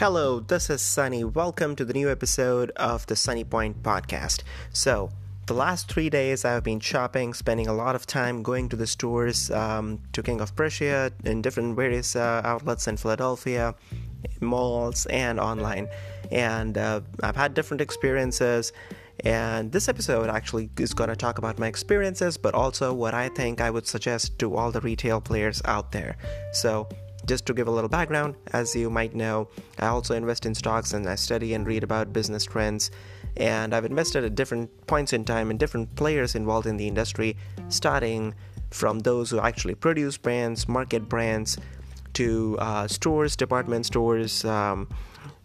Hello, this is Sunny. Welcome to the new episode of the Sunny Point podcast. So, the last three days I've been shopping, spending a lot of time going to the stores um, to King of Prussia in different various uh, outlets in Philadelphia, malls, and online. And uh, I've had different experiences. And this episode actually is going to talk about my experiences, but also what I think I would suggest to all the retail players out there. So, just to give a little background, as you might know, I also invest in stocks and I study and read about business trends. And I've invested at different points in time in different players involved in the industry, starting from those who actually produce brands, market brands, to uh, stores, department stores, um,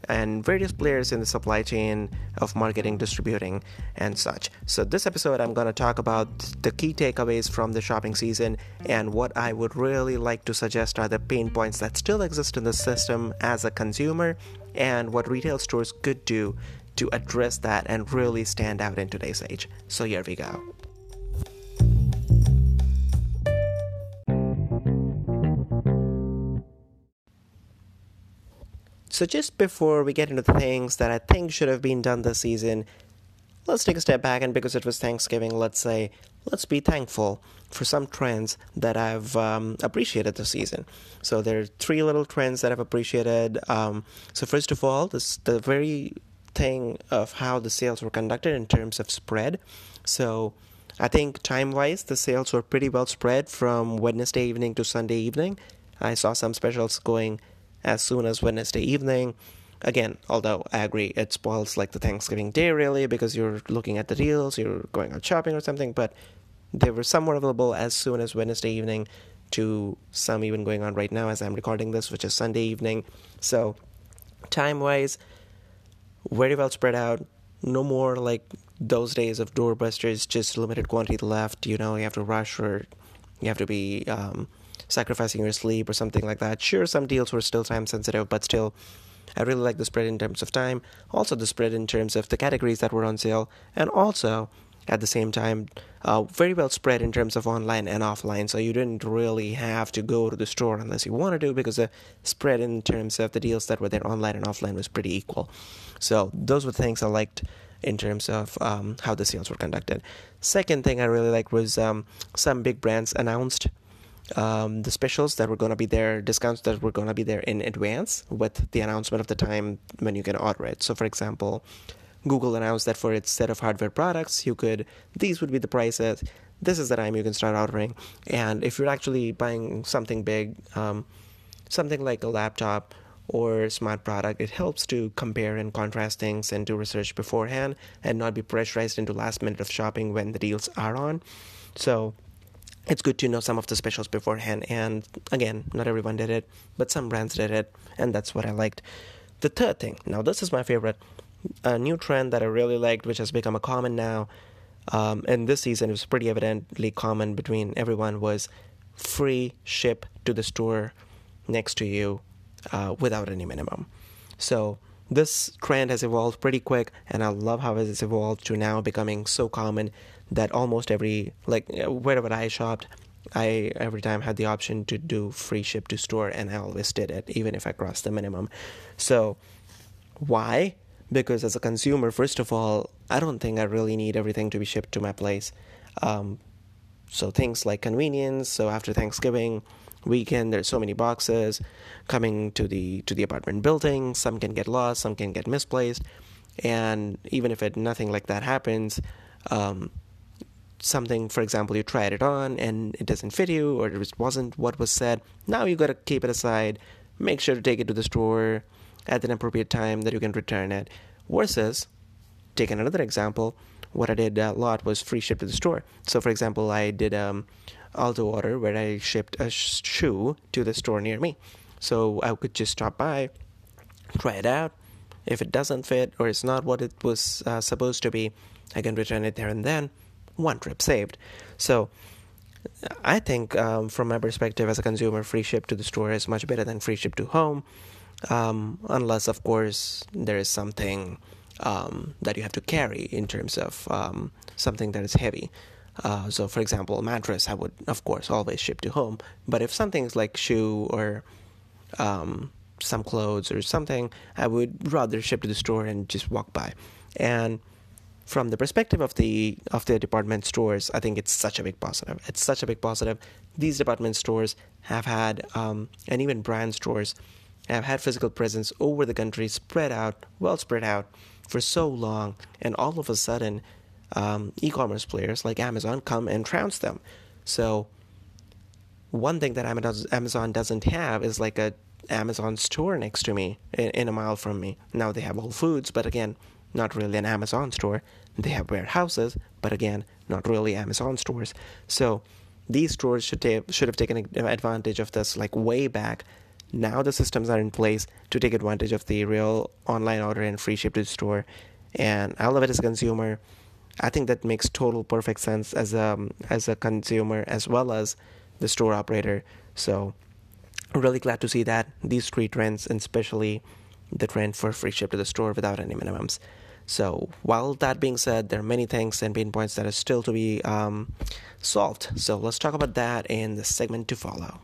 and various players in the supply chain of marketing, distributing, and such. So, this episode, I'm going to talk about the key takeaways from the shopping season and what I would really like to suggest are the pain points that still exist in the system as a consumer and what retail stores could do to address that and really stand out in today's age. So, here we go. So, just before we get into the things that I think should have been done this season, let's take a step back and because it was Thanksgiving, let's say, let's be thankful for some trends that I've um, appreciated this season. So, there are three little trends that I've appreciated. Um, so, first of all, this the very thing of how the sales were conducted in terms of spread. So, I think time wise, the sales were pretty well spread from Wednesday evening to Sunday evening. I saw some specials going as soon as Wednesday evening. Again, although I agree, it spoils like the Thanksgiving day really because you're looking at the deals, you're going out shopping or something, but they were somewhat available as soon as Wednesday evening to some even going on right now as I'm recording this, which is Sunday evening. So, time wise, very well spread out. No more like those days of doorbusters, just limited quantity left. You know, you have to rush or you have to be um, sacrificing your sleep or something like that. Sure, some deals were still time sensitive, but still, I really like the spread in terms of time. Also, the spread in terms of the categories that were on sale, and also at the same time, uh, very well spread in terms of online and offline. So you didn't really have to go to the store unless you wanted to, because the spread in terms of the deals that were there online and offline was pretty equal. So those were things I liked in terms of um, how the sales were conducted. Second thing I really liked was um, some big brands announced um, the specials that were going to be there, discounts that were going to be there in advance with the announcement of the time when you can order it. So, for example, Google announced that for its set of hardware products, you could, these would be the prices. This is the time you can start ordering. And if you're actually buying something big, um, something like a laptop or smart product, it helps to compare and contrast things and do research beforehand and not be pressurized into last minute of shopping when the deals are on. So, it's good to know some of the specials beforehand. And again, not everyone did it, but some brands did it, and that's what I liked. The third thing, now this is my favorite, a new trend that I really liked, which has become a common now, um, and this season it was pretty evidently common between everyone, was free ship to the store next to you uh, without any minimum. So this trend has evolved pretty quick, and I love how it has evolved to now becoming so common that almost every like wherever I shopped, I every time had the option to do free ship to store, and I always did it, even if I crossed the minimum. So, why? Because as a consumer, first of all, I don't think I really need everything to be shipped to my place. Um, so things like convenience. So after Thanksgiving weekend, there's so many boxes coming to the to the apartment building. Some can get lost, some can get misplaced, and even if it nothing like that happens. Um, something, for example, you tried it on and it doesn't fit you or it wasn't what was said, now you got to keep it aside. Make sure to take it to the store at an appropriate time that you can return it. Versus, taking another example, what I did a lot was free ship to the store. So, for example, I did um, Aldo order where I shipped a shoe to the store near me. So I could just stop by, try it out. If it doesn't fit or it's not what it was uh, supposed to be, I can return it there and then one trip saved. So I think, um, from my perspective as a consumer, free ship to the store is much better than free ship to home, um, unless, of course, there is something um, that you have to carry in terms of um, something that is heavy. Uh, so, for example, a mattress, I would, of course, always ship to home. But if something's like shoe or um, some clothes or something, I would rather ship to the store and just walk by. And from the perspective of the of the department stores, I think it's such a big positive. It's such a big positive. These department stores have had, um, and even brand stores have had physical presence over the country, spread out, well spread out, for so long, and all of a sudden, um, e-commerce players like Amazon come and trounce them. So, one thing that Amazon doesn't have is like a Amazon store next to me, in, in a mile from me. Now they have Whole Foods, but again, not really an Amazon store. They have warehouses, but again, not really Amazon stores. So these stores should ta- should have taken advantage of this like way back. Now the systems are in place to take advantage of the real online order and free ship to the store. And I love it as a consumer. I think that makes total perfect sense as a as a consumer as well as the store operator. So really glad to see that these three trends, and especially the trend for free ship to the store without any minimums. So, while that being said, there are many things and pain points that are still to be um, solved. So, let's talk about that in the segment to follow.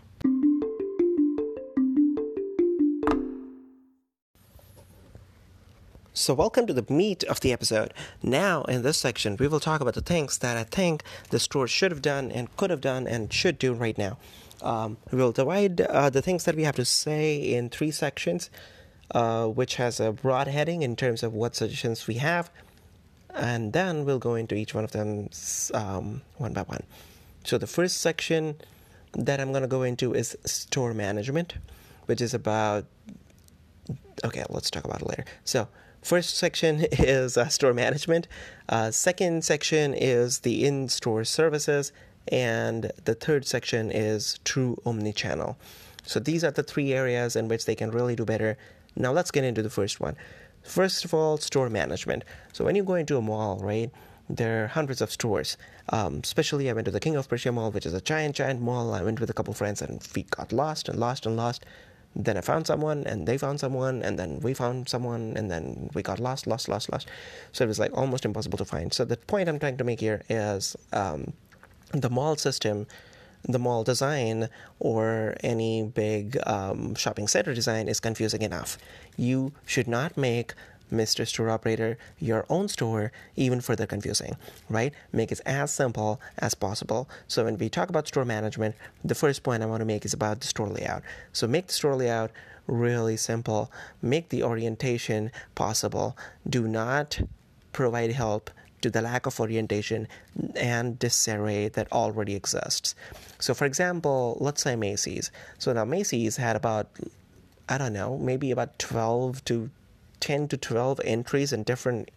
So, welcome to the meat of the episode. Now, in this section, we will talk about the things that I think the store should have done and could have done and should do right now. Um, we'll divide uh, the things that we have to say in three sections uh, which has a broad heading in terms of what suggestions we have. And then we'll go into each one of them um, one by one. So, the first section that I'm going to go into is store management, which is about. Okay, let's talk about it later. So, first section is uh, store management. Uh, second section is the in store services. And the third section is true omni-channel. So, these are the three areas in which they can really do better now let's get into the first one. First of all, store management. So when you go into a mall, right, there are hundreds of stores. Um, especially, I went to the King of Prussia Mall, which is a giant, giant mall. I went with a couple friends and we got lost and lost and lost. Then I found someone, and they found someone, and then we found someone, and then we got lost, lost, lost, lost. So it was like almost impossible to find. So the point I'm trying to make here is um, the mall system the mall design or any big um, shopping center design is confusing enough. You should not make Mr. Store Operator your own store even further confusing, right? Make it as simple as possible. So when we talk about store management, the first point I want to make is about the store layout. So make the store layout really simple. Make the orientation possible. Do not provide help to the lack of orientation and disarray that already exists. So, for example, let's say Macy's. So now Macy's had about, I don't know, maybe about 12 to 10 to 12 entries in different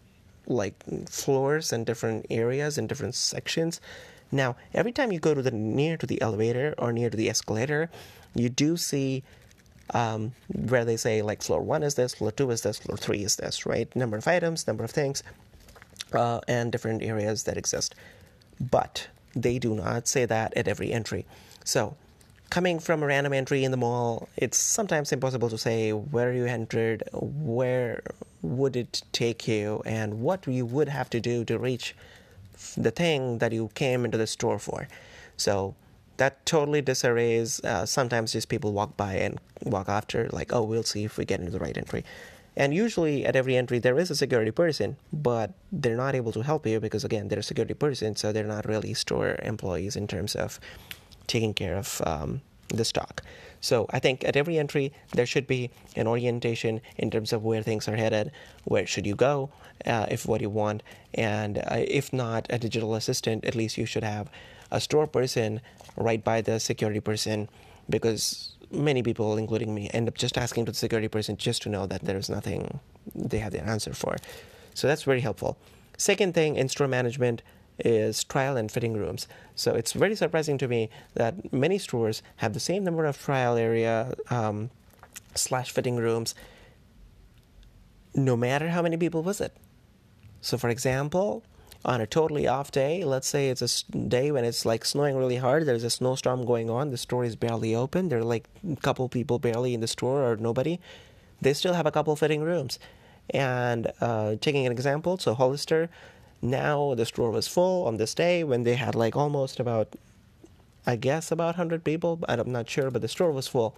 like floors and different areas and different sections. Now, every time you go to the near to the elevator or near to the escalator, you do see um, where they say like floor one is this, floor two is this, floor three is this, right? Number of items, number of things uh, and different areas that exist. But they do not say that at every entry. So, coming from a random entry in the mall, it's sometimes impossible to say where you entered, where would it take you, and what you would have to do to reach the thing that you came into the store for. So, that totally disarrays. Uh, sometimes just people walk by and walk after, like, oh, we'll see if we get into the right entry. And usually at every entry there is a security person, but they're not able to help you because again they're a security person, so they're not really store employees in terms of taking care of um, the stock. So I think at every entry there should be an orientation in terms of where things are headed, where should you go, uh, if what you want, and uh, if not a digital assistant, at least you should have a store person right by the security person because many people, including me, end up just asking to the security person just to know that there's nothing they have the answer for. So that's very helpful. Second thing in store management is trial and fitting rooms. So it's very surprising to me that many stores have the same number of trial area um, slash fitting rooms no matter how many people visit. So, for example, on a totally off day, let's say it's a day when it's like snowing really hard, there's a snowstorm going on, the store is barely open, there are like a couple people barely in the store or nobody, they still have a couple fitting rooms. And uh, taking an example, so Hollister, now the store was full on this day when they had like almost about, I guess, about 100 people, I'm not sure, but the store was full.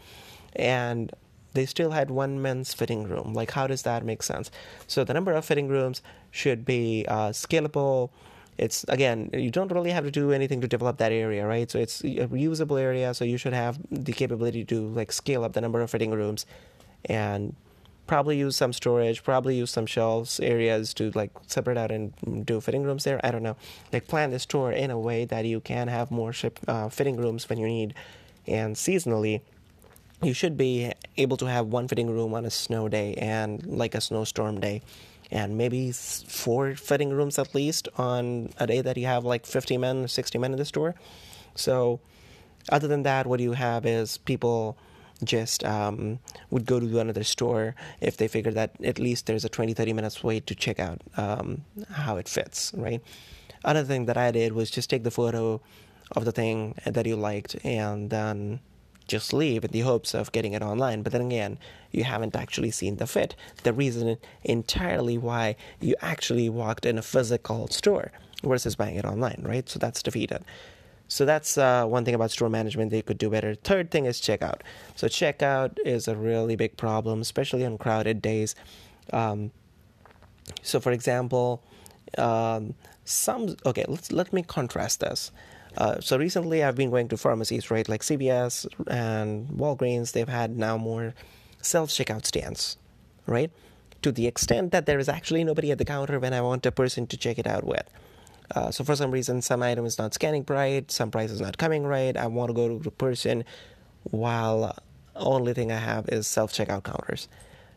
And they still had one men's fitting room. Like, how does that make sense? So, the number of fitting rooms should be uh, scalable. It's again, you don't really have to do anything to develop that area, right? So, it's a reusable area, so you should have the capability to like scale up the number of fitting rooms and probably use some storage, probably use some shelves areas to like separate out and do fitting rooms there. I don't know. Like plan the store in a way that you can have more ship, uh, fitting rooms when you need, and seasonally. You should be able to have one fitting room on a snow day and like a snowstorm day, and maybe four fitting rooms at least on a day that you have like 50 men or 60 men in the store. So, other than that, what you have is people just um, would go to another store if they figure that at least there's a 20 30 minutes wait to check out um, how it fits right another thing that i did was just take the photo of the thing that you liked and then just leave in the hopes of getting it online but then again you haven't actually seen the fit the reason entirely why you actually walked in a physical store versus buying it online right so that's defeated so that's uh, one thing about store management they could do better. Third thing is checkout. So checkout is a really big problem, especially on crowded days. Um, so, for example, um, some okay. Let's let me contrast this. Uh, so recently, I've been going to pharmacies, right, like CVS and Walgreens. They've had now more self checkout stands, right, to the extent that there is actually nobody at the counter when I want a person to check it out with. Uh, so for some reason, some item is not scanning right, some price is not coming right. I want to go to the person while only thing I have is self checkout counters.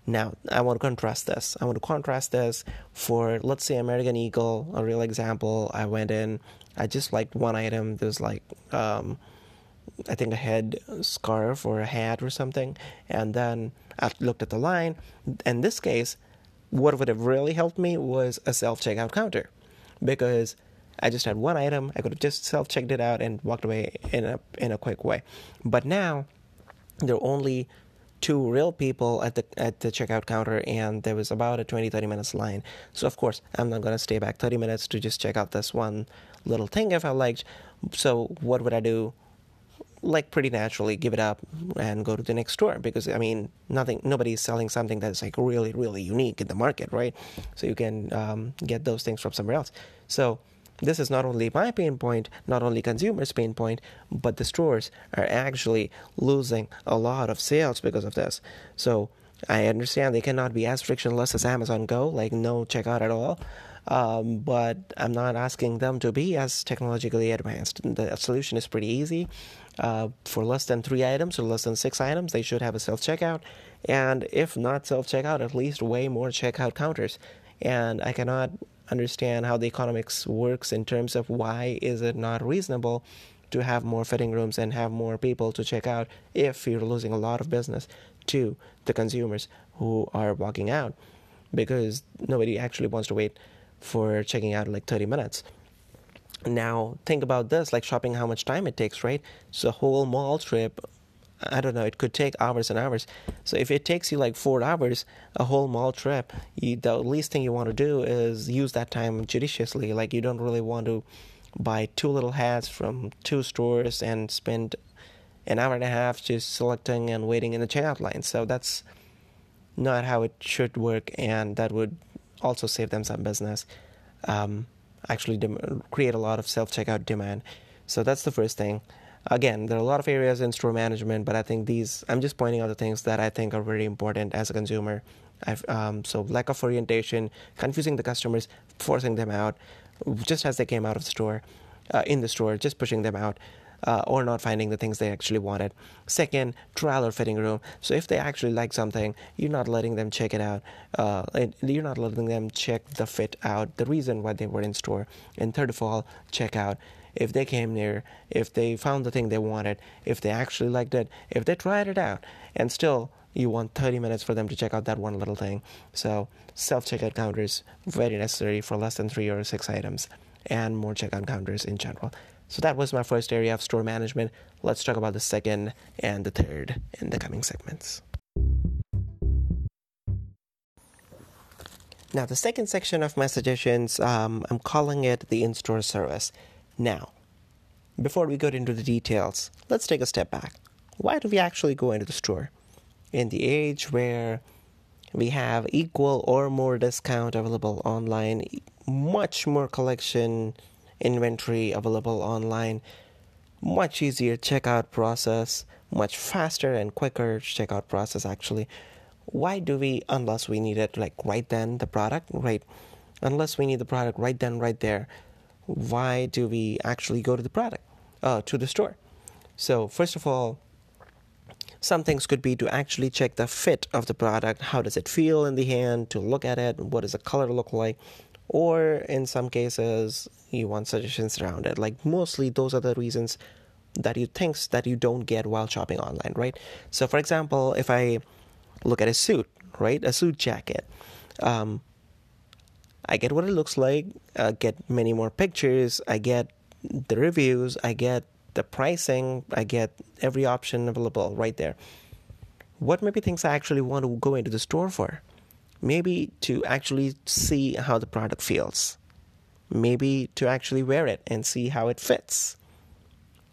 Now, I want to contrast this. I want to contrast this for, let's say, American Eagle, a real example. I went in, I just liked one item. There's like, um, I think a head scarf or a hat or something. And then I looked at the line. In this case, what would have really helped me was a self checkout counter because I just had one item. I could have just self checked it out and walked away in a in a quick way. But now there are only two real people at the at the checkout counter and there was about a 20 30 minutes line. So of course i'm not going to stay back 30 minutes to just check out this one little thing if i liked. So what would i do? Like pretty naturally give it up and go to the next store because I mean nothing nobody's selling something that's like really really unique in the market right? So you can um, get those things from somewhere else. So this is not only my pain point not only consumers pain point but the stores are actually losing a lot of sales because of this so I understand they cannot be as frictionless as Amazon Go like no checkout at all um, but I'm not asking them to be as technologically advanced. The solution is pretty easy. Uh, for less than three items or less than six items, they should have a self checkout. And if not self checkout, at least way more checkout counters. And I cannot understand how the economics works in terms of why is it not reasonable to have more fitting rooms and have more people to check out if you're losing a lot of business to the consumers who are walking out because nobody actually wants to wait for checking out like 30 minutes. Now, think about this like shopping, how much time it takes, right? So, a whole mall trip, I don't know, it could take hours and hours. So, if it takes you like four hours, a whole mall trip, you, the least thing you want to do is use that time judiciously. Like, you don't really want to buy two little hats from two stores and spend an hour and a half just selecting and waiting in the checkout line. So, that's not how it should work, and that would also save them some business. Um, actually, dem- create a lot of self checkout demand. So that's the first thing. Again, there are a lot of areas in store management, but I think these, I'm just pointing out the things that I think are very important as a consumer. Um, so, lack of orientation, confusing the customers, forcing them out just as they came out of the store, uh, in the store, just pushing them out uh, or not finding the things they actually wanted. Second, trial or fitting room. So if they actually like something, you're not letting them check it out. Uh, you're not letting them check the fit out, the reason why they were in store. And third of all, check out if they came near, if they found the thing they wanted, if they actually liked it, if they tried it out, and still you want 30 minutes for them to check out that one little thing. So self checkout counters very necessary for less than three or six items, and more checkout counters in general. So that was my first area of store management. Let's talk about the second and the third in the coming segments. Now, the second section of my suggestions, um, I'm calling it the in store service. Now, before we go into the details, let's take a step back. Why do we actually go into the store? in the age where we have equal or more discount available online, much more collection inventory available online, much easier checkout process, much faster and quicker checkout process actually. Why do we unless we need it like right then the product, right? Unless we need the product right then right there, why do we actually go to the product? Uh, to the store. So first of all, some things could be to actually check the fit of the product. How does it feel in the hand? To look at it. What does the color look like? Or in some cases, you want suggestions around it. Like mostly, those are the reasons that you think that you don't get while shopping online, right? So, for example, if I look at a suit, right, a suit jacket, um, I get what it looks like. I get many more pictures. I get the reviews. I get the pricing, I get every option available right there. What maybe things I actually want to go into the store for? Maybe to actually see how the product feels. Maybe to actually wear it and see how it fits.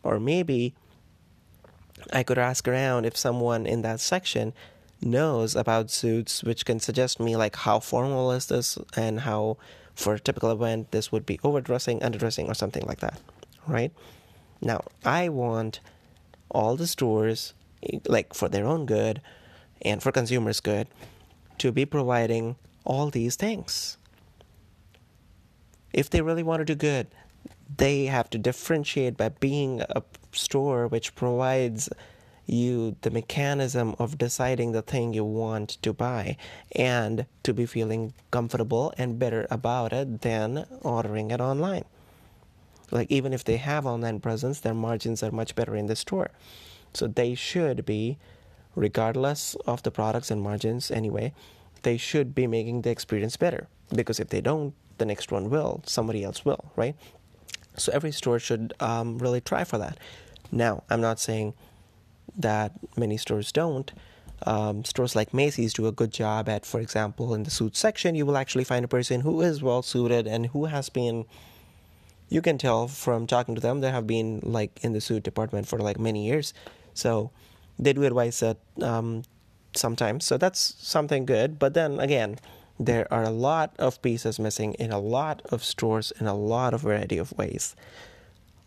Or maybe I could ask around if someone in that section knows about suits, which can suggest me like how formal is this and how for a typical event this would be overdressing, underdressing, or something like that, right? Now, I want all the stores, like for their own good and for consumers' good, to be providing all these things. If they really want to do good, they have to differentiate by being a store which provides you the mechanism of deciding the thing you want to buy and to be feeling comfortable and better about it than ordering it online. Like even if they have online presence, their margins are much better in the store. So they should be, regardless of the products and margins anyway, they should be making the experience better. Because if they don't, the next one will, somebody else will, right? So every store should um, really try for that. Now, I'm not saying that many stores don't. Um, stores like Macy's do a good job at, for example, in the suit section, you will actually find a person who is well suited and who has been you can tell from talking to them they have been like in the suit department for like many years. So they do advise that um, sometimes. So that's something good. But then again there are a lot of pieces missing in a lot of stores in a lot of variety of ways.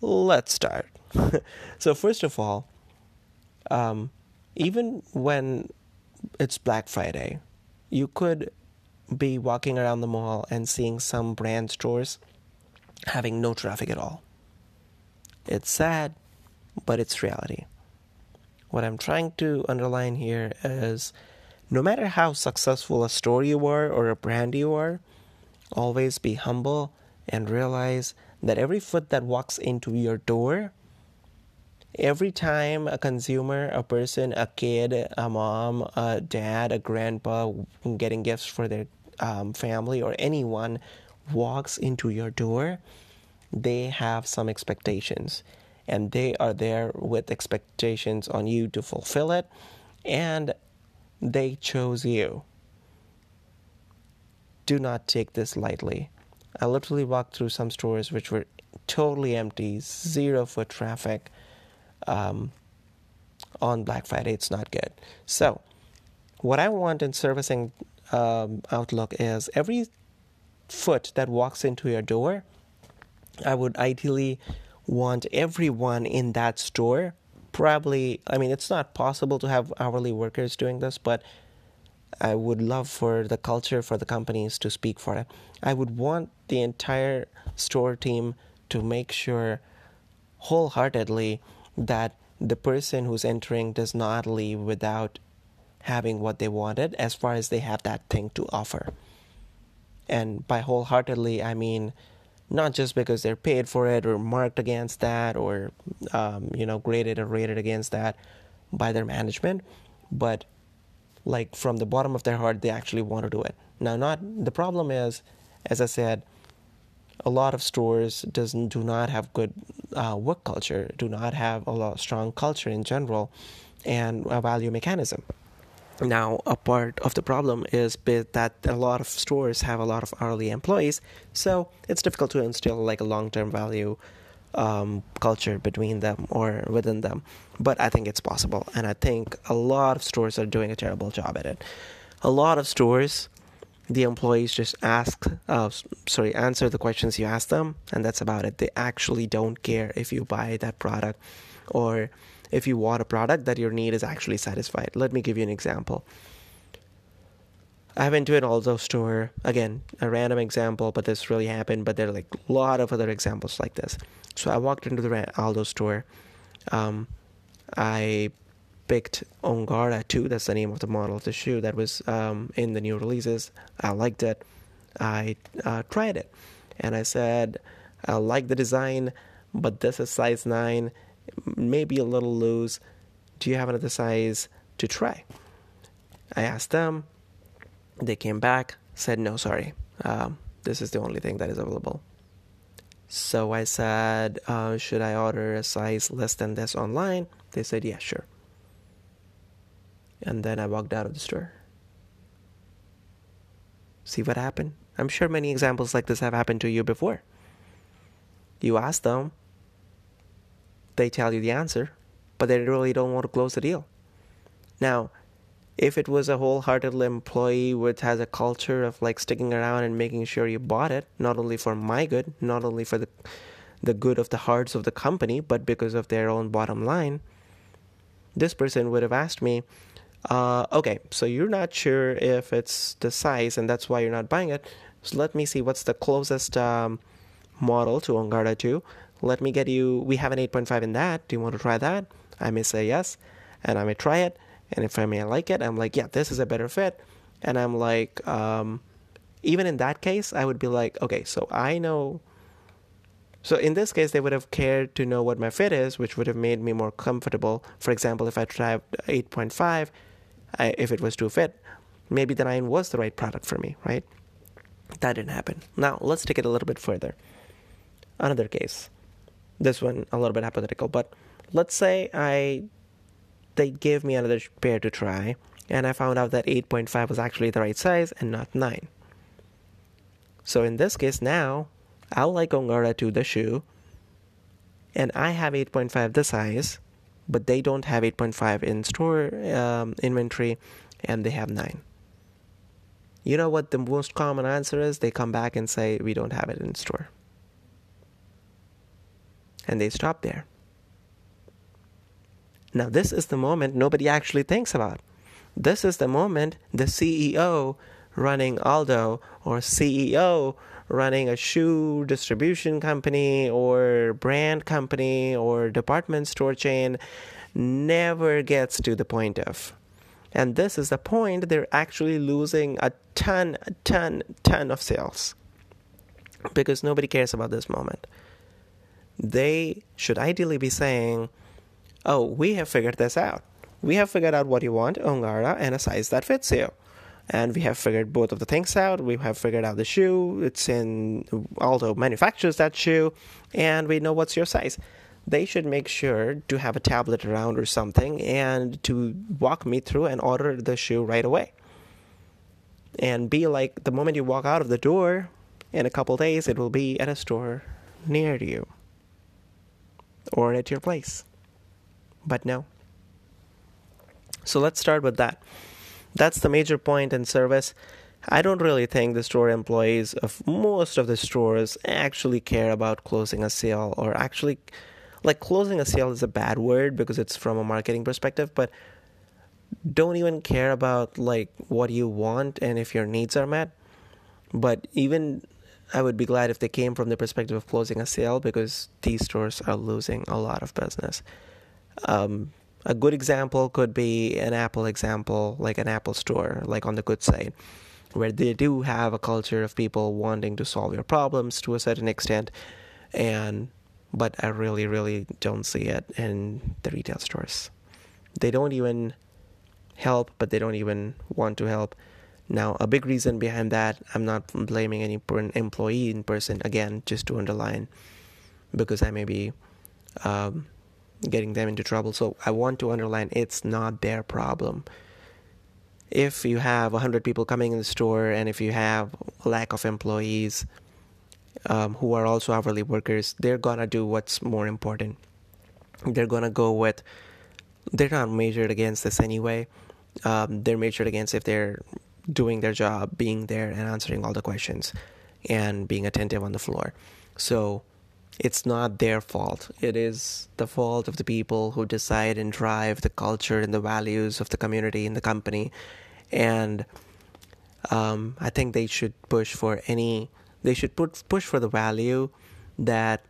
Let's start. So first of all um, even when it's black friday you could be walking around the mall and seeing some brand stores having no traffic at all. It's sad, but it's reality. What I'm trying to underline here is no matter how successful a store you are or a brand you are, always be humble and realize that every foot that walks into your door, every time a consumer, a person, a kid, a mom, a dad, a grandpa getting gifts for their um, family or anyone walks into your door, they have some expectations and they are there with expectations on you to fulfill it and they chose you. Do not take this lightly. I literally walked through some stores which were totally empty, zero foot traffic. Um, on Black Friday, it's not good. So, what I want in servicing um, Outlook is every foot that walks into your door, I would ideally want everyone in that store. Probably, I mean, it's not possible to have hourly workers doing this, but I would love for the culture for the companies to speak for it. I would want the entire store team to make sure wholeheartedly that the person who's entering does not leave without having what they wanted as far as they have that thing to offer. And by wholeheartedly, I mean not just because they're paid for it or marked against that or um, you know graded or rated against that by their management, but like from the bottom of their heart, they actually want to do it. Now, not the problem is, as I said, a lot of stores doesn't do not have good uh, work culture, do not have a lot strong culture in general, and a value mechanism. Now, a part of the problem is that a lot of stores have a lot of hourly employees, so it's difficult to instill like a long-term value um, culture between them or within them. But I think it's possible, and I think a lot of stores are doing a terrible job at it. A lot of stores, the employees just ask, uh, sorry, answer the questions you ask them, and that's about it. They actually don't care if you buy that product or if you want a product that your need is actually satisfied. Let me give you an example. I went to an Aldo store again, a random example, but this really happened. But there are like a lot of other examples like this. So I walked into the Aldo store. Um, I picked Ongara 2, that's the name of the model of the shoe that was um, in the new releases. I liked it. I uh, tried it. And I said, I like the design, but this is size 9, maybe a little loose. Do you have another size to try? I asked them. They came back, said, no, sorry. Um, this is the only thing that is available. So I said, uh, should I order a size less than this online? They said, yeah, sure. And then I walked out of the store. See what happened? I'm sure many examples like this have happened to you before. You ask them, they tell you the answer, but they really don't want to close the deal. Now, if it was a wholehearted employee which has a culture of like sticking around and making sure you bought it, not only for my good, not only for the the good of the hearts of the company, but because of their own bottom line, this person would have asked me, uh, okay, so you're not sure if it's the size and that's why you're not buying it. So let me see what's the closest um, model to Ongarda 2. Let me get you, we have an 8.5 in that. Do you want to try that? I may say yes, and I may try it and if I may like it, I'm like, yeah, this is a better fit. And I'm like, um, even in that case, I would be like, okay, so I know. So in this case, they would have cared to know what my fit is, which would have made me more comfortable. For example, if I tried 8.5, I, if it was too fit, maybe the 9 was the right product for me, right? That didn't happen. Now, let's take it a little bit further. Another case. This one, a little bit hypothetical, but let's say I they gave me another pair to try, and I found out that 8.5 was actually the right size and not 9. So in this case, now I'll like Ongara to the shoe, and I have 8.5 the size, but they don't have 8.5 in store um, inventory, and they have 9. You know what the most common answer is? They come back and say, We don't have it in store. And they stop there. Now, this is the moment nobody actually thinks about. This is the moment the CEO running Aldo or CEO running a shoe distribution company or brand company or department store chain never gets to the point of. And this is the point they're actually losing a ton, a ton, ton of sales because nobody cares about this moment. They should ideally be saying, oh, we have figured this out. We have figured out what you want, Ongara, and a size that fits you. And we have figured both of the things out. We have figured out the shoe. It's in Aldo manufactures that shoe, and we know what's your size. They should make sure to have a tablet around or something and to walk me through and order the shoe right away. And be like the moment you walk out of the door, in a couple days, it will be at a store near you or at your place but no. So let's start with that. That's the major point in service. I don't really think the store employees of most of the stores actually care about closing a sale or actually like closing a sale is a bad word because it's from a marketing perspective, but don't even care about like what you want and if your needs are met. But even I would be glad if they came from the perspective of closing a sale because these stores are losing a lot of business. Um, a good example could be an Apple example, like an Apple store, like on the good side, where they do have a culture of people wanting to solve your problems to a certain extent, and but I really, really don't see it in the retail stores. They don't even help, but they don't even want to help. Now, a big reason behind that, I'm not blaming any employee in person, again, just to underline, because I may be um, getting them into trouble. So I want to underline it's not their problem. If you have 100 people coming in the store and if you have a lack of employees, um, who are also hourly workers, they're gonna do what's more important. They're gonna go with. They're not measured against this anyway. Um, they're measured against if they're doing their job, being there and answering all the questions, and being attentive on the floor. So it's not their fault. It is the fault of the people who decide and drive the culture and the values of the community and the company. And um, I think they should push for any. They should put push for the value that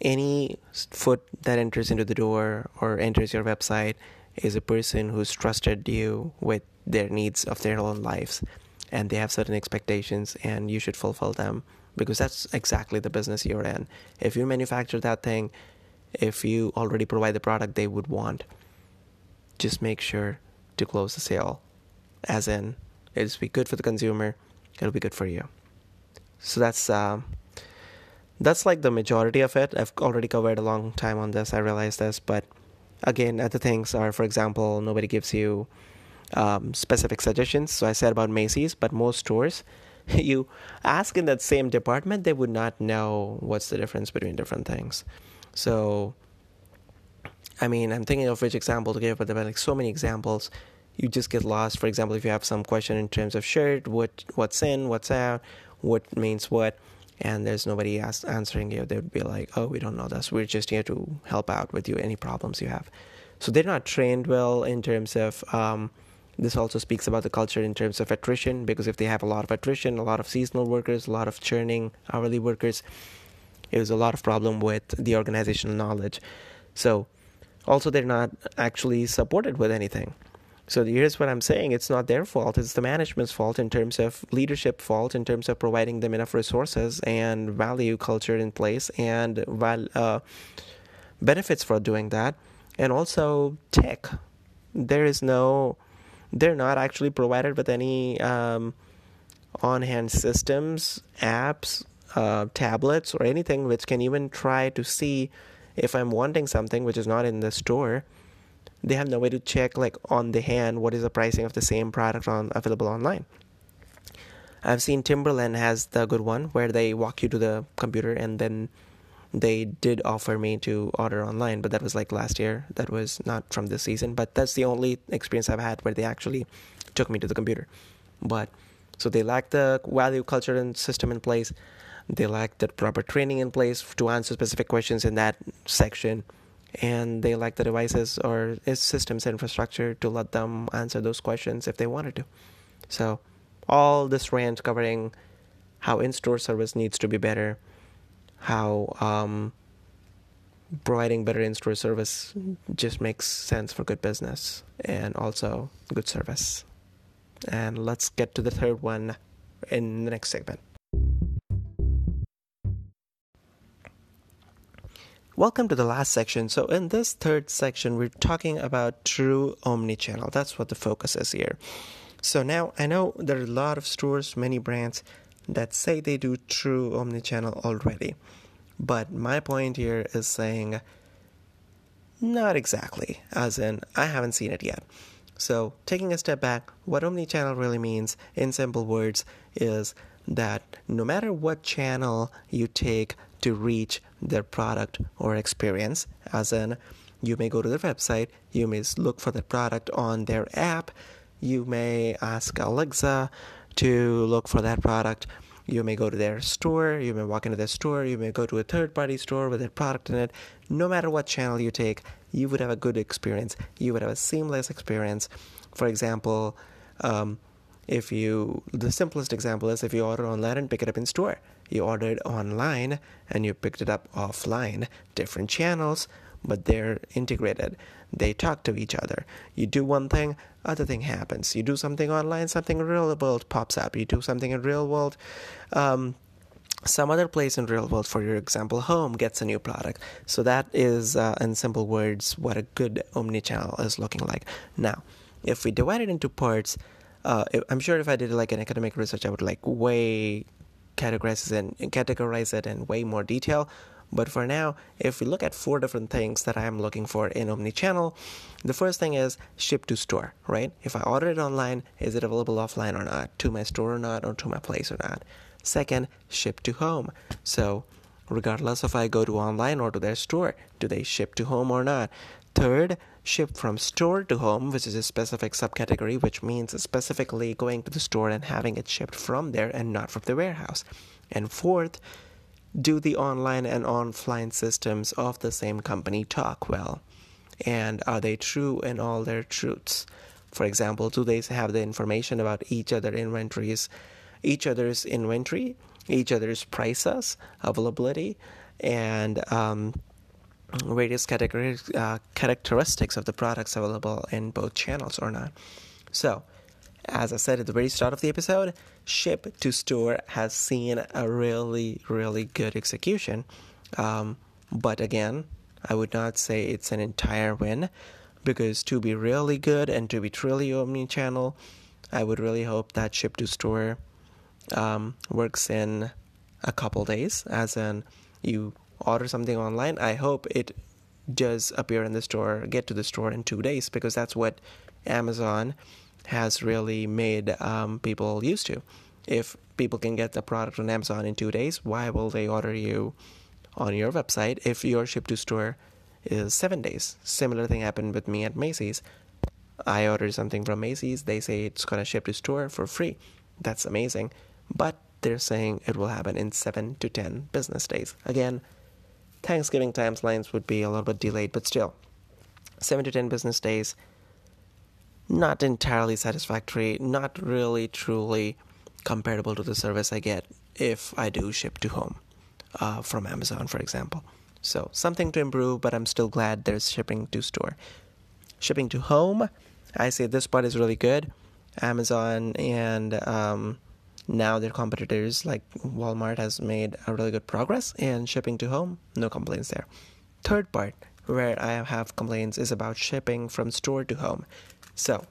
any foot that enters into the door or enters your website is a person who's trusted you with their needs of their own lives and they have certain expectations and you should fulfill them because that's exactly the business you're in. If you manufacture that thing, if you already provide the product they would want, just make sure to close the sale. As in, it'll be good for the consumer, it'll be good for you. So that's uh, that's like the majority of it. I've already covered a long time on this. I realize this, but again, other things are, for example, nobody gives you um, specific suggestions. So I said about Macy's, but most stores you ask in that same department, they would not know what's the difference between different things. So, I mean, I'm thinking of which example to give, but there are like so many examples. You just get lost. For example, if you have some question in terms of shirt, what what's in, what's out, what means what, and there's nobody answering you, they would be like, "Oh, we don't know this. We're just here to help out with you any problems you have." So they're not trained well in terms of um, this also speaks about the culture in terms of attrition, because if they have a lot of attrition, a lot of seasonal workers, a lot of churning hourly workers, it was a lot of problem with the organizational knowledge. So, also they're not actually supported with anything. So here's what I'm saying: it's not their fault; it's the management's fault in terms of leadership fault in terms of providing them enough resources and value culture in place and uh, benefits for doing that, and also tech. There is no they're not actually provided with any um, on hand systems, apps, uh, tablets, or anything which can even try to see if I'm wanting something which is not in the store. They have no way to check, like on the hand, what is the pricing of the same product on available online. I've seen Timberland has the good one where they walk you to the computer and then they did offer me to order online, but that was like last year. That was not from this season, but that's the only experience I've had where they actually took me to the computer. But so they lack the value culture and system in place. They lack the proper training in place to answer specific questions in that section. And they lack the devices or systems infrastructure to let them answer those questions if they wanted to. So, all this rant covering how in store service needs to be better, how um, providing better in-store service just makes sense for good business and also good service. And let's get to the third one in the next segment. Welcome to the last section. So, in this third section, we're talking about true omni-channel. That's what the focus is here. So, now I know there are a lot of stores, many brands that say they do true omnichannel already. But my point here is saying not exactly, as in I haven't seen it yet. So, taking a step back, what omnichannel really means in simple words is that no matter what channel you take to reach their product or experience, as in you may go to their website, you may look for the product on their app, you may ask Alexa to look for that product. You may go to their store, you may walk into their store, you may go to a third party store with their product in it. No matter what channel you take, you would have a good experience. You would have a seamless experience. For example, um, if you, the simplest example is if you order online and pick it up in store. You ordered online and you picked it up offline, different channels, but they're integrated. They talk to each other. You do one thing, other thing happens. You do something online, something in real world pops up. You do something in real world, um, some other place in real world, for your example, home gets a new product. So that is, uh, in simple words, what a good omnichannel is looking like. Now, if we divide it into parts, uh, I'm sure if I did like an academic research, I would like way categorize it and categorize it in way more detail. But for now, if we look at four different things that I am looking for in omnichannel, the first thing is ship to store, right? If I order it online, is it available offline or not, to my store or not, or to my place or not? Second, ship to home. So, regardless if I go to online or to their store, do they ship to home or not? Third, ship from store to home, which is a specific subcategory, which means specifically going to the store and having it shipped from there and not from the warehouse. And fourth, do the online and offline systems of the same company talk well? And are they true in all their truths? For example, do they have the information about each other inventories, each other's inventory, each other's prices, availability, and um, various categories, uh, characteristics of the products available in both channels or not? So, as I said at the very start of the episode, ship to store has seen a really, really good execution. Um, but again, I would not say it's an entire win because to be really good and to be truly omni-channel, I would really hope that ship to store um, works in a couple days. As in, you order something online, I hope it does appear in the store, get to the store in two days because that's what Amazon has really made um, people used to. If people can get the product on Amazon in two days, why will they order you on your website if your ship to store is seven days? Similar thing happened with me at Macy's. I ordered something from Macy's. They say it's to ship to store for free. That's amazing. But they're saying it will happen in seven to ten business days. Again, Thanksgiving timelines would be a little bit delayed, but still, seven to ten business days not entirely satisfactory, not really truly comparable to the service I get if I do ship to home uh, from Amazon, for example. So, something to improve, but I'm still glad there's shipping to store. Shipping to home, I say this part is really good. Amazon and um, now their competitors like Walmart has made a really good progress, and shipping to home, no complaints there. Third part, where I have complaints, is about shipping from store to home. So,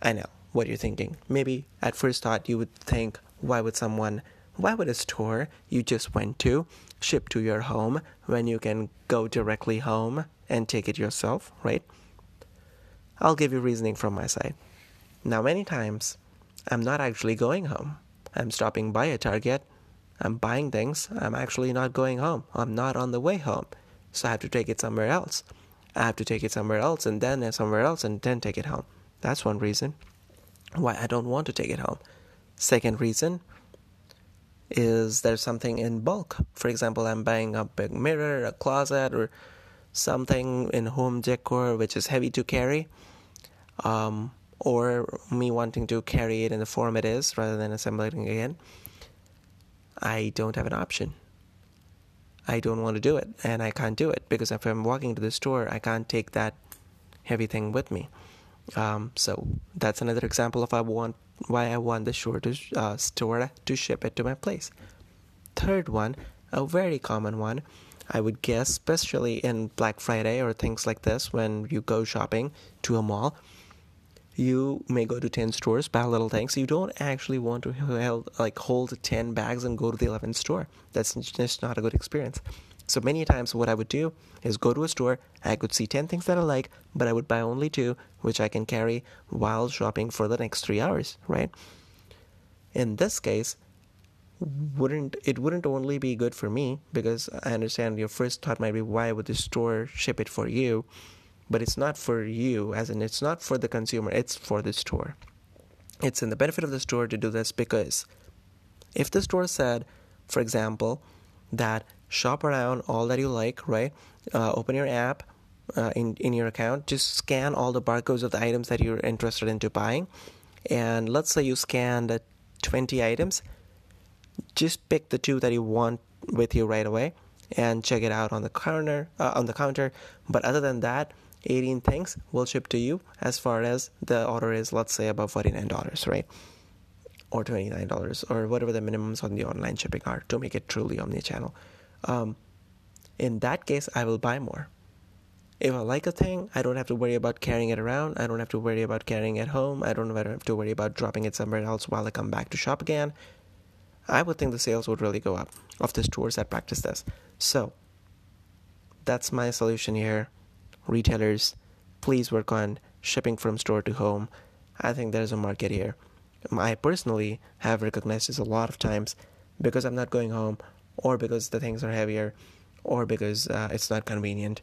I know what you're thinking. Maybe at first thought you would think, why would someone, why would a store you just went to ship to your home when you can go directly home and take it yourself, right? I'll give you reasoning from my side. Now, many times, I'm not actually going home. I'm stopping by a Target. I'm buying things. I'm actually not going home. I'm not on the way home. So I have to take it somewhere else. I have to take it somewhere else and then somewhere else and then take it home. That's one reason why I don't want to take it home. Second reason is there's something in bulk. For example, I'm buying a big mirror, a closet, or something in home decor which is heavy to carry, um, or me wanting to carry it in the form it is rather than assembling it again. I don't have an option. I don't want to do it, and I can't do it because if I'm walking to the store, I can't take that heavy thing with me. Um, so that's another example of I want why I want the store to uh, store to ship it to my place. Third one, a very common one, I would guess, especially in Black Friday or things like this, when you go shopping to a mall, you may go to 10 stores, buy little things. You don't actually want to hold, like hold 10 bags and go to the 11th store. That's just not a good experience. So many times what I would do is go to a store, I could see 10 things that I like, but I would buy only two, which I can carry while shopping for the next three hours, right? In this case, wouldn't it wouldn't only be good for me because I understand your first thought might be why would the store ship it for you but it's not for you, as in it's not for the consumer, it's for the store. It's in the benefit of the store to do this because if the store said, for example, that shop around all that you like, right? Uh, open your app uh, in in your account, just scan all the barcodes of the items that you're interested into buying, and let's say you scanned 20 items, just pick the two that you want with you right away and check it out on the counter uh, on the counter. But other than that, 18 things will ship to you as far as the order is, let's say, above $49, right? Or $29, or whatever the minimums on the online shipping are to make it truly omni-channel. Um, in that case, I will buy more. If I like a thing, I don't have to worry about carrying it around. I don't have to worry about carrying it home. I don't have to worry about dropping it somewhere else while I come back to shop again. I would think the sales would really go up of the stores that practice this. So, that's my solution here retailers, please work on shipping from store to home. I think there's a market here. I personally have recognized this a lot of times because I'm not going home, or because the things are heavier, or because uh, it's not convenient,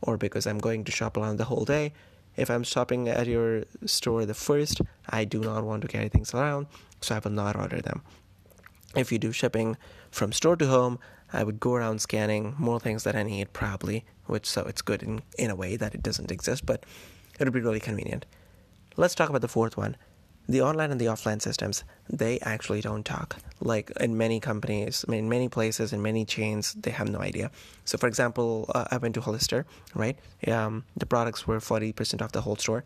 or because I'm going to shop around the whole day. If I'm shopping at your store the first, I do not want to carry things around, so I will not order them. If you do shipping from store to home, I would go around scanning more things that I need, probably, which so it's good in, in a way that it doesn't exist, but it would be really convenient. Let's talk about the fourth one. The online and the offline systems they actually don't talk. Like in many companies in many places in many chains they have no idea. So for example uh, i went to hollister right? Um, the products were 40% off the whole store.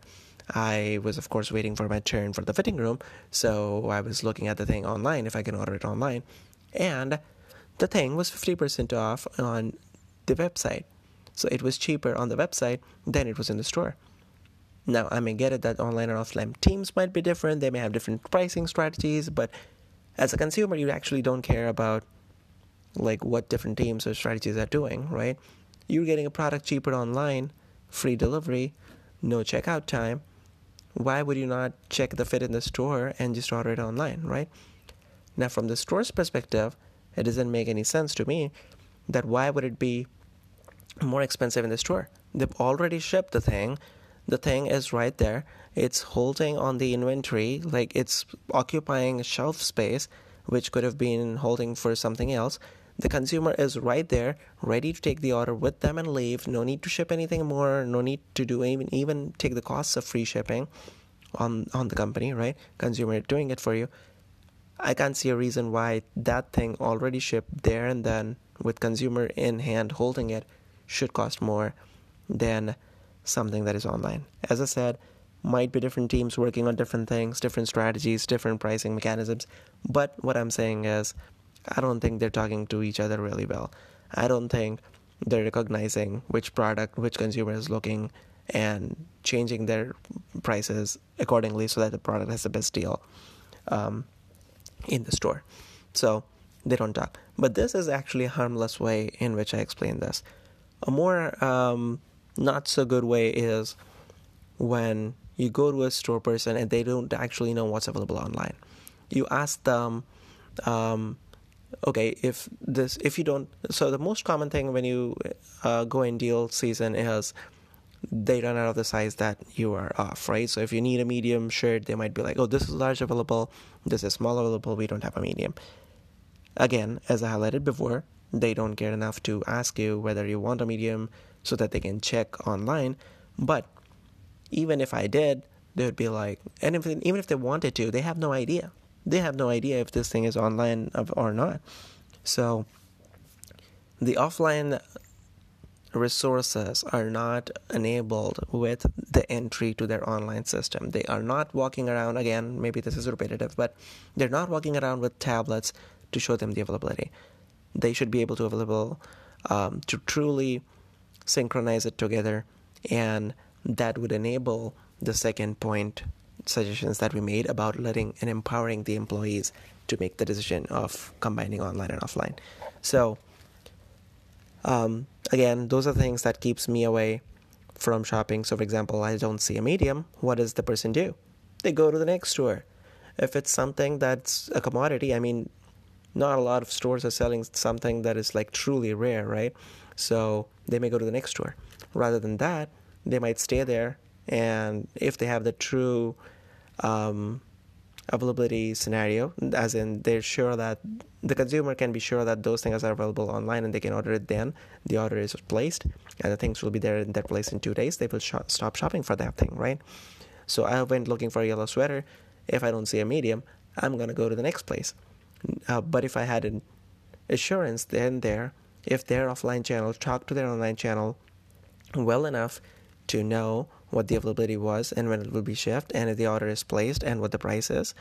I was of course waiting for my turn for the fitting room so i was looking at the thing online if i can order it online. And the thing was 50% off on the website so it was cheaper on the website than it was in the store now, I may get it that online and offline teams might be different, they may have different pricing strategies, but as a consumer, you actually don't care about like what different teams or strategies are doing, right? You're getting a product cheaper online, free delivery, no checkout time. Why would you not check the fit in the store and just order it online, right? Now, from the store's perspective, it doesn't make any sense to me that why would it be more expensive in the store? They've already shipped the thing the thing is right there. It's holding on the inventory, like it's occupying shelf space, which could have been holding for something else. The consumer is right there, ready to take the order with them and leave. No need to ship anything more. No need to do even even take the costs of free shipping on on the company, right? Consumer doing it for you. I can't see a reason why that thing already shipped there and then with consumer in hand holding it should cost more than something that is online. As I said, might be different teams working on different things, different strategies, different pricing mechanisms. But what I'm saying is, I don't think they're talking to each other really well. I don't think they're recognizing which product, which consumer is looking and changing their prices accordingly so that the product has the best deal um, in the store. So they don't talk. But this is actually a harmless way in which I explain this. A more um, not so good way is when you go to a store person and they don't actually know what's available online. You ask them, um, okay, if this, if you don't, so the most common thing when you uh, go in deal season is they run out of the size that you are off, right? So if you need a medium shirt, they might be like, oh, this is large available, this is small available, we don't have a medium. Again, as I highlighted before, they don't care enough to ask you whether you want a medium, so that they can check online. But even if I did, they would be like, and if, even if they wanted to, they have no idea. They have no idea if this thing is online or not. So the offline resources are not enabled with the entry to their online system. They are not walking around, again, maybe this is repetitive, but they're not walking around with tablets to show them the availability. They should be able to available um, to truly synchronize it together, and that would enable the second point suggestions that we made about letting and empowering the employees to make the decision of combining online and offline. So, um, again, those are things that keeps me away from shopping. So, for example, I don't see a medium. What does the person do? They go to the next store. If it's something that's a commodity, I mean, not a lot of stores are selling something that is like truly rare, right? So they may go to the next store. Rather than that, they might stay there, and if they have the true um, availability scenario, as in they're sure that the consumer can be sure that those things are available online and they can order it then, the order is placed, and the things will be there in their place in two days, they will sh- stop shopping for that thing, right? So I went looking for a yellow sweater. If I don't see a medium, I'm gonna go to the next place. Uh, but if I had an assurance then there if their offline channel talk to their online channel well enough to know what the availability was and when it will be shipped and if the order is placed and what the price is,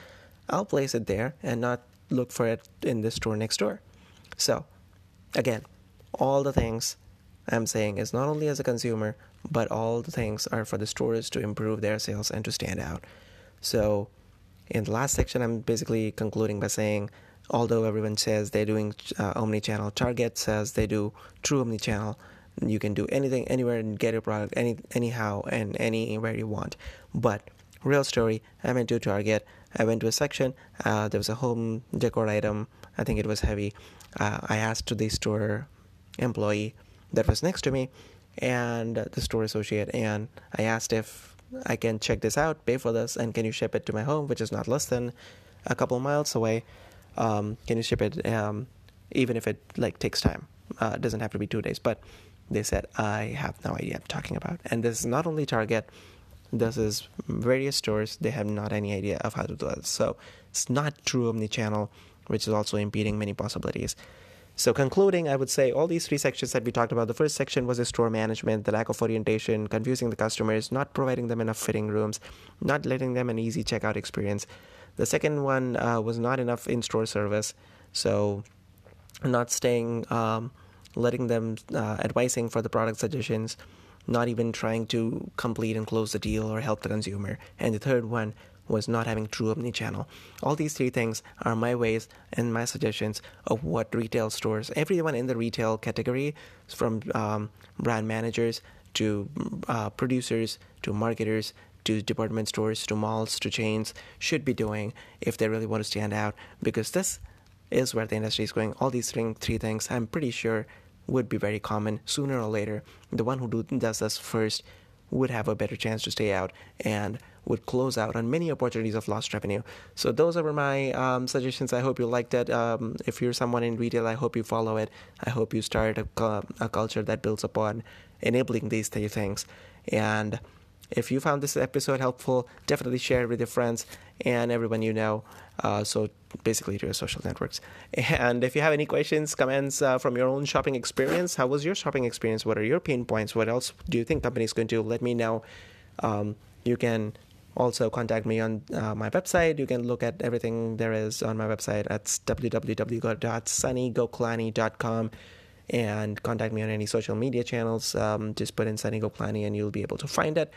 I'll place it there and not look for it in the store next door. So, again, all the things I'm saying is not only as a consumer, but all the things are for the stores to improve their sales and to stand out. So, in the last section, I'm basically concluding by saying although everyone says they're doing uh, omni-channel target says they do true omni-channel you can do anything anywhere and get your product any anyhow and anywhere you want but real story. I went to Target. I went to a section. Uh, there was a home decor item. I think it was heavy. Uh, I asked the store employee that was next to me and the store associate, and I asked if I can check this out, pay for this, and can you ship it to my home, which is not less than a couple miles away. Um, can you ship it, um, even if it like takes time? Uh, it doesn't have to be two days, but they said I have no idea I'm talking about. And this is not only Target, this is various stores. They have not any idea of how to do it. So it's not true omni-channel, which is also impeding many possibilities. So, concluding, I would say all these three sections that we talked about the first section was the store management, the lack of orientation, confusing the customers, not providing them enough fitting rooms, not letting them an easy checkout experience. The second one uh, was not enough in store service, so not staying, um, letting them uh, advising for the product suggestions, not even trying to complete and close the deal or help the consumer. And the third one was not having true omni-channel. All these three things are my ways and my suggestions of what retail stores, everyone in the retail category, from um, brand managers to uh, producers to marketers to department stores to malls to chains should be doing if they really want to stand out because this is where the industry is going. All these three, three things, I'm pretty sure, would be very common sooner or later. The one who do, does this first would have a better chance to stay out and would close out on many opportunities of lost revenue. So those are my um, suggestions. I hope you liked it. Um, if you're someone in retail, I hope you follow it. I hope you start a, a culture that builds upon enabling these three things. And if you found this episode helpful, definitely share it with your friends and everyone you know. Uh, so basically to your social networks. And if you have any questions, comments uh, from your own shopping experience, how was your shopping experience? What are your pain points? What else do you think companies can do? Let me know. Um, you can also contact me on uh, my website. You can look at everything there is on my website at www.sunnygoklani.com and contact me on any social media channels. Um, just put in Sunny Goklani and you'll be able to find it.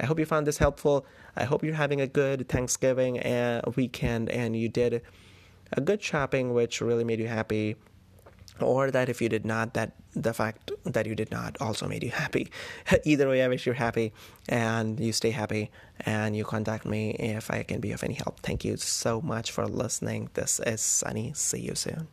I hope you found this helpful. I hope you're having a good Thanksgiving and weekend and you did a good shopping which really made you happy or that if you did not that the fact that you did not also made you happy either way i wish you're happy and you stay happy and you contact me if i can be of any help thank you so much for listening this is sunny see you soon